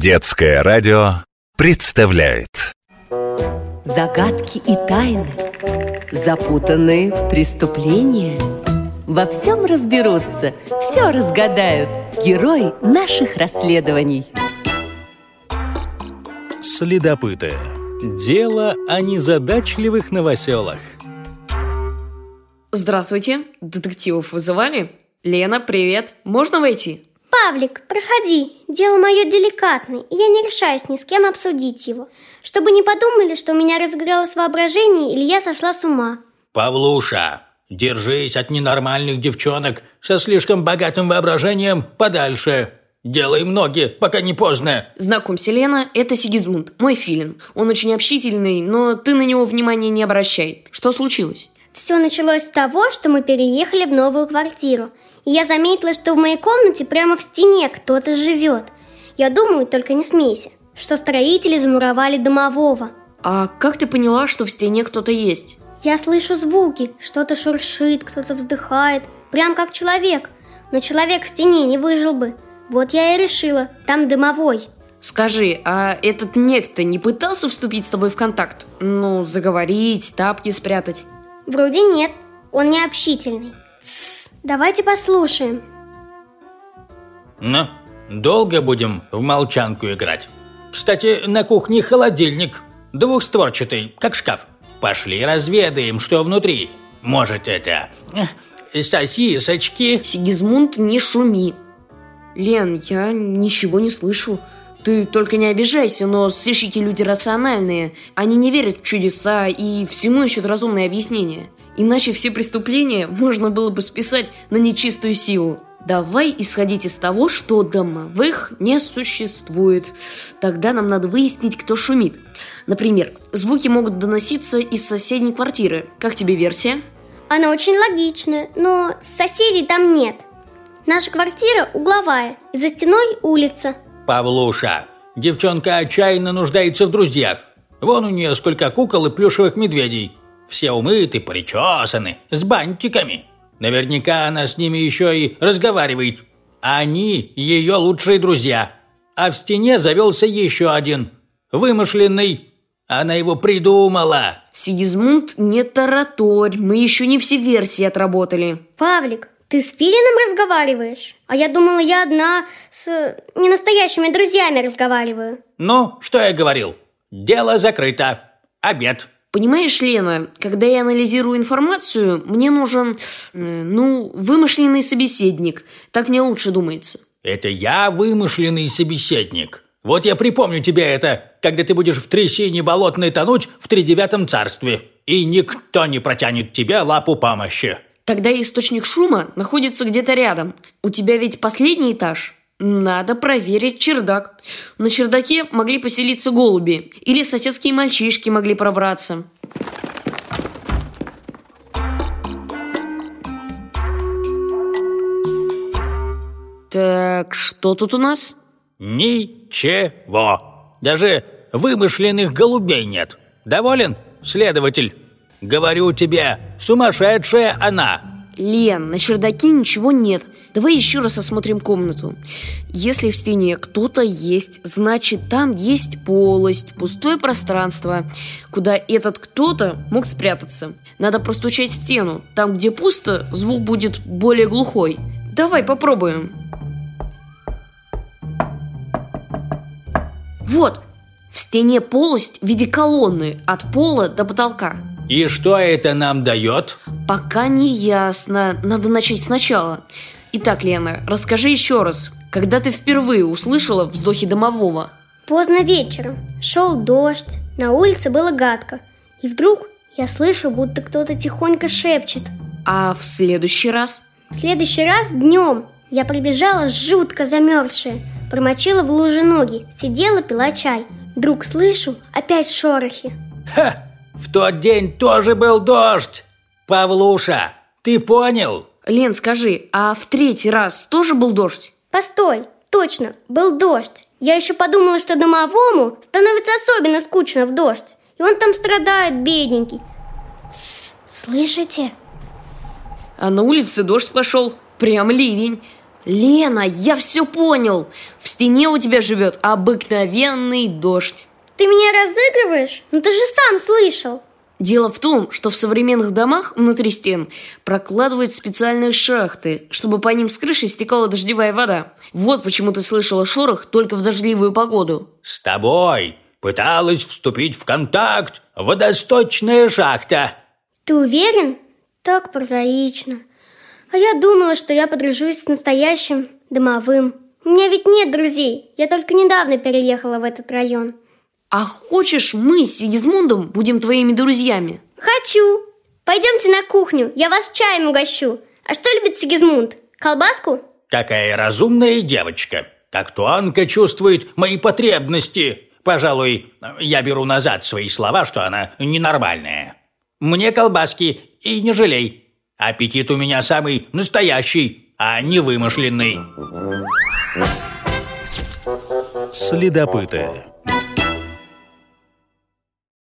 Детское радио представляет Загадки и тайны, запутанные преступления. Во всем разберутся, все разгадают герои наших расследований. Следопыты. Дело о незадачливых новоселах. Здравствуйте, детективов вызывали? Лена, привет, можно войти? Павлик, проходи. Дело мое деликатное, и я не решаюсь ни с кем обсудить его. Чтобы не подумали, что у меня разыгралось воображение или я сошла с ума. Павлуша, держись от ненормальных девчонок со слишком богатым воображением подальше. Делаем ноги, пока не поздно. Знакомься, Лена, это Сигизмунд, мой филин. Он очень общительный, но ты на него внимания не обращай. Что случилось? Все началось с того, что мы переехали в новую квартиру. И я заметила, что в моей комнате прямо в стене кто-то живет. Я думаю, только не смейся, что строители замуровали домового. А как ты поняла, что в стене кто-то есть? Я слышу звуки, что-то шуршит, кто-то вздыхает, прям как человек. Но человек в стене не выжил бы. Вот я и решила, там дымовой. Скажи, а этот некто не пытался вступить с тобой в контакт? Ну, заговорить, тапки спрятать? Вроде нет, он не общительный. Тссс, давайте послушаем. Ну, долго будем в молчанку играть? Кстати, на кухне холодильник, двухстворчатый, как шкаф. Пошли разведаем, что внутри. Может, это... э, сосисочки? Сигизмунд, не шуми. Лен, я ничего не слышу. Ты только не обижайся, но сыщики люди рациональные. Они не верят в чудеса и всему ищут разумное объяснение. Иначе все преступления можно было бы списать на нечистую силу. Давай исходить из того, что домовых не существует. Тогда нам надо выяснить, кто шумит. Например, звуки могут доноситься из соседней квартиры. Как тебе версия? Она очень логичная, но соседей там нет. Наша квартира угловая, и за стеной улица. Павлуша, девчонка отчаянно нуждается в друзьях. Вон у нее сколько кукол и плюшевых медведей. Все умыты, причесаны, с бантиками. Наверняка она с ними еще и разговаривает. Они ее лучшие друзья. А в стене завелся еще один. Вымышленный. Она его придумала. Сигизмунд, не тараторь, мы еще не все версии отработали. Павлик, ты с Филином разговариваешь? А я думала, я одна с ненастоящими друзьями разговариваю. Ну, что я говорил? Дело закрыто. Обед. Понимаешь, Лена, когда я анализирую информацию, мне нужен, э, ну, вымышленный собеседник. Так мне лучше думается. Это я вымышленный собеседник. Вот я припомню тебе это, когда ты будешь в трясине болотной тонуть в тридевятом царстве. И никто не протянет тебе лапу помощи. Тогда источник шума находится где-то рядом. У тебя ведь последний этаж. Надо проверить чердак. На чердаке могли поселиться голуби. Или соседские мальчишки могли пробраться. Так, что тут у нас? Ничего. Даже вымышленных голубей нет. Доволен, следователь? Говорю тебе, сумасшедшая она. Лен, на чердаке ничего нет. Давай еще раз осмотрим комнату. Если в стене кто-то есть, значит там есть полость, пустое пространство, куда этот кто-то мог спрятаться. Надо простучать стену. Там, где пусто, звук будет более глухой. Давай попробуем. Вот, в стене полость в виде колонны от пола до потолка. И что это нам дает? Пока не ясно. Надо начать сначала. Итак, Лена, расскажи еще раз, когда ты впервые услышала вздохи домового? Поздно вечером. Шел дождь, на улице было гадко. И вдруг я слышу, будто кто-то тихонько шепчет. А в следующий раз? В следующий раз днем я прибежала жутко замерзшая, промочила в луже ноги, сидела, пила чай. Вдруг слышу опять шорохи. Ха! В тот день тоже был дождь. Павлуша, ты понял? Лен, скажи, а в третий раз тоже был дождь? Постой, точно, был дождь. Я еще подумала, что домовому становится особенно скучно в дождь. И он там страдает, бедненький. Слышите? А на улице дождь пошел. Прям ливень. Лена, я все понял. В стене у тебя живет обыкновенный дождь. Ты меня разыгрываешь? Ну ты же сам слышал. Дело в том, что в современных домах внутри стен прокладывают специальные шахты, чтобы по ним с крыши стекала дождевая вода. Вот почему ты слышала шорох только в дождливую погоду. С тобой пыталась вступить в контакт водосточная шахта. Ты уверен? Так прозаично. А я думала, что я подружусь с настоящим домовым. У меня ведь нет друзей. Я только недавно переехала в этот район. А хочешь, мы с Сигизмундом будем твоими друзьями? Хочу. Пойдемте на кухню, я вас чаем угощу. А что любит Сигизмунд? Колбаску? Какая разумная девочка. Как тонко чувствует мои потребности. Пожалуй, я беру назад свои слова, что она ненормальная. Мне колбаски и не жалей. Аппетит у меня самый настоящий, а не вымышленный. Следопыты.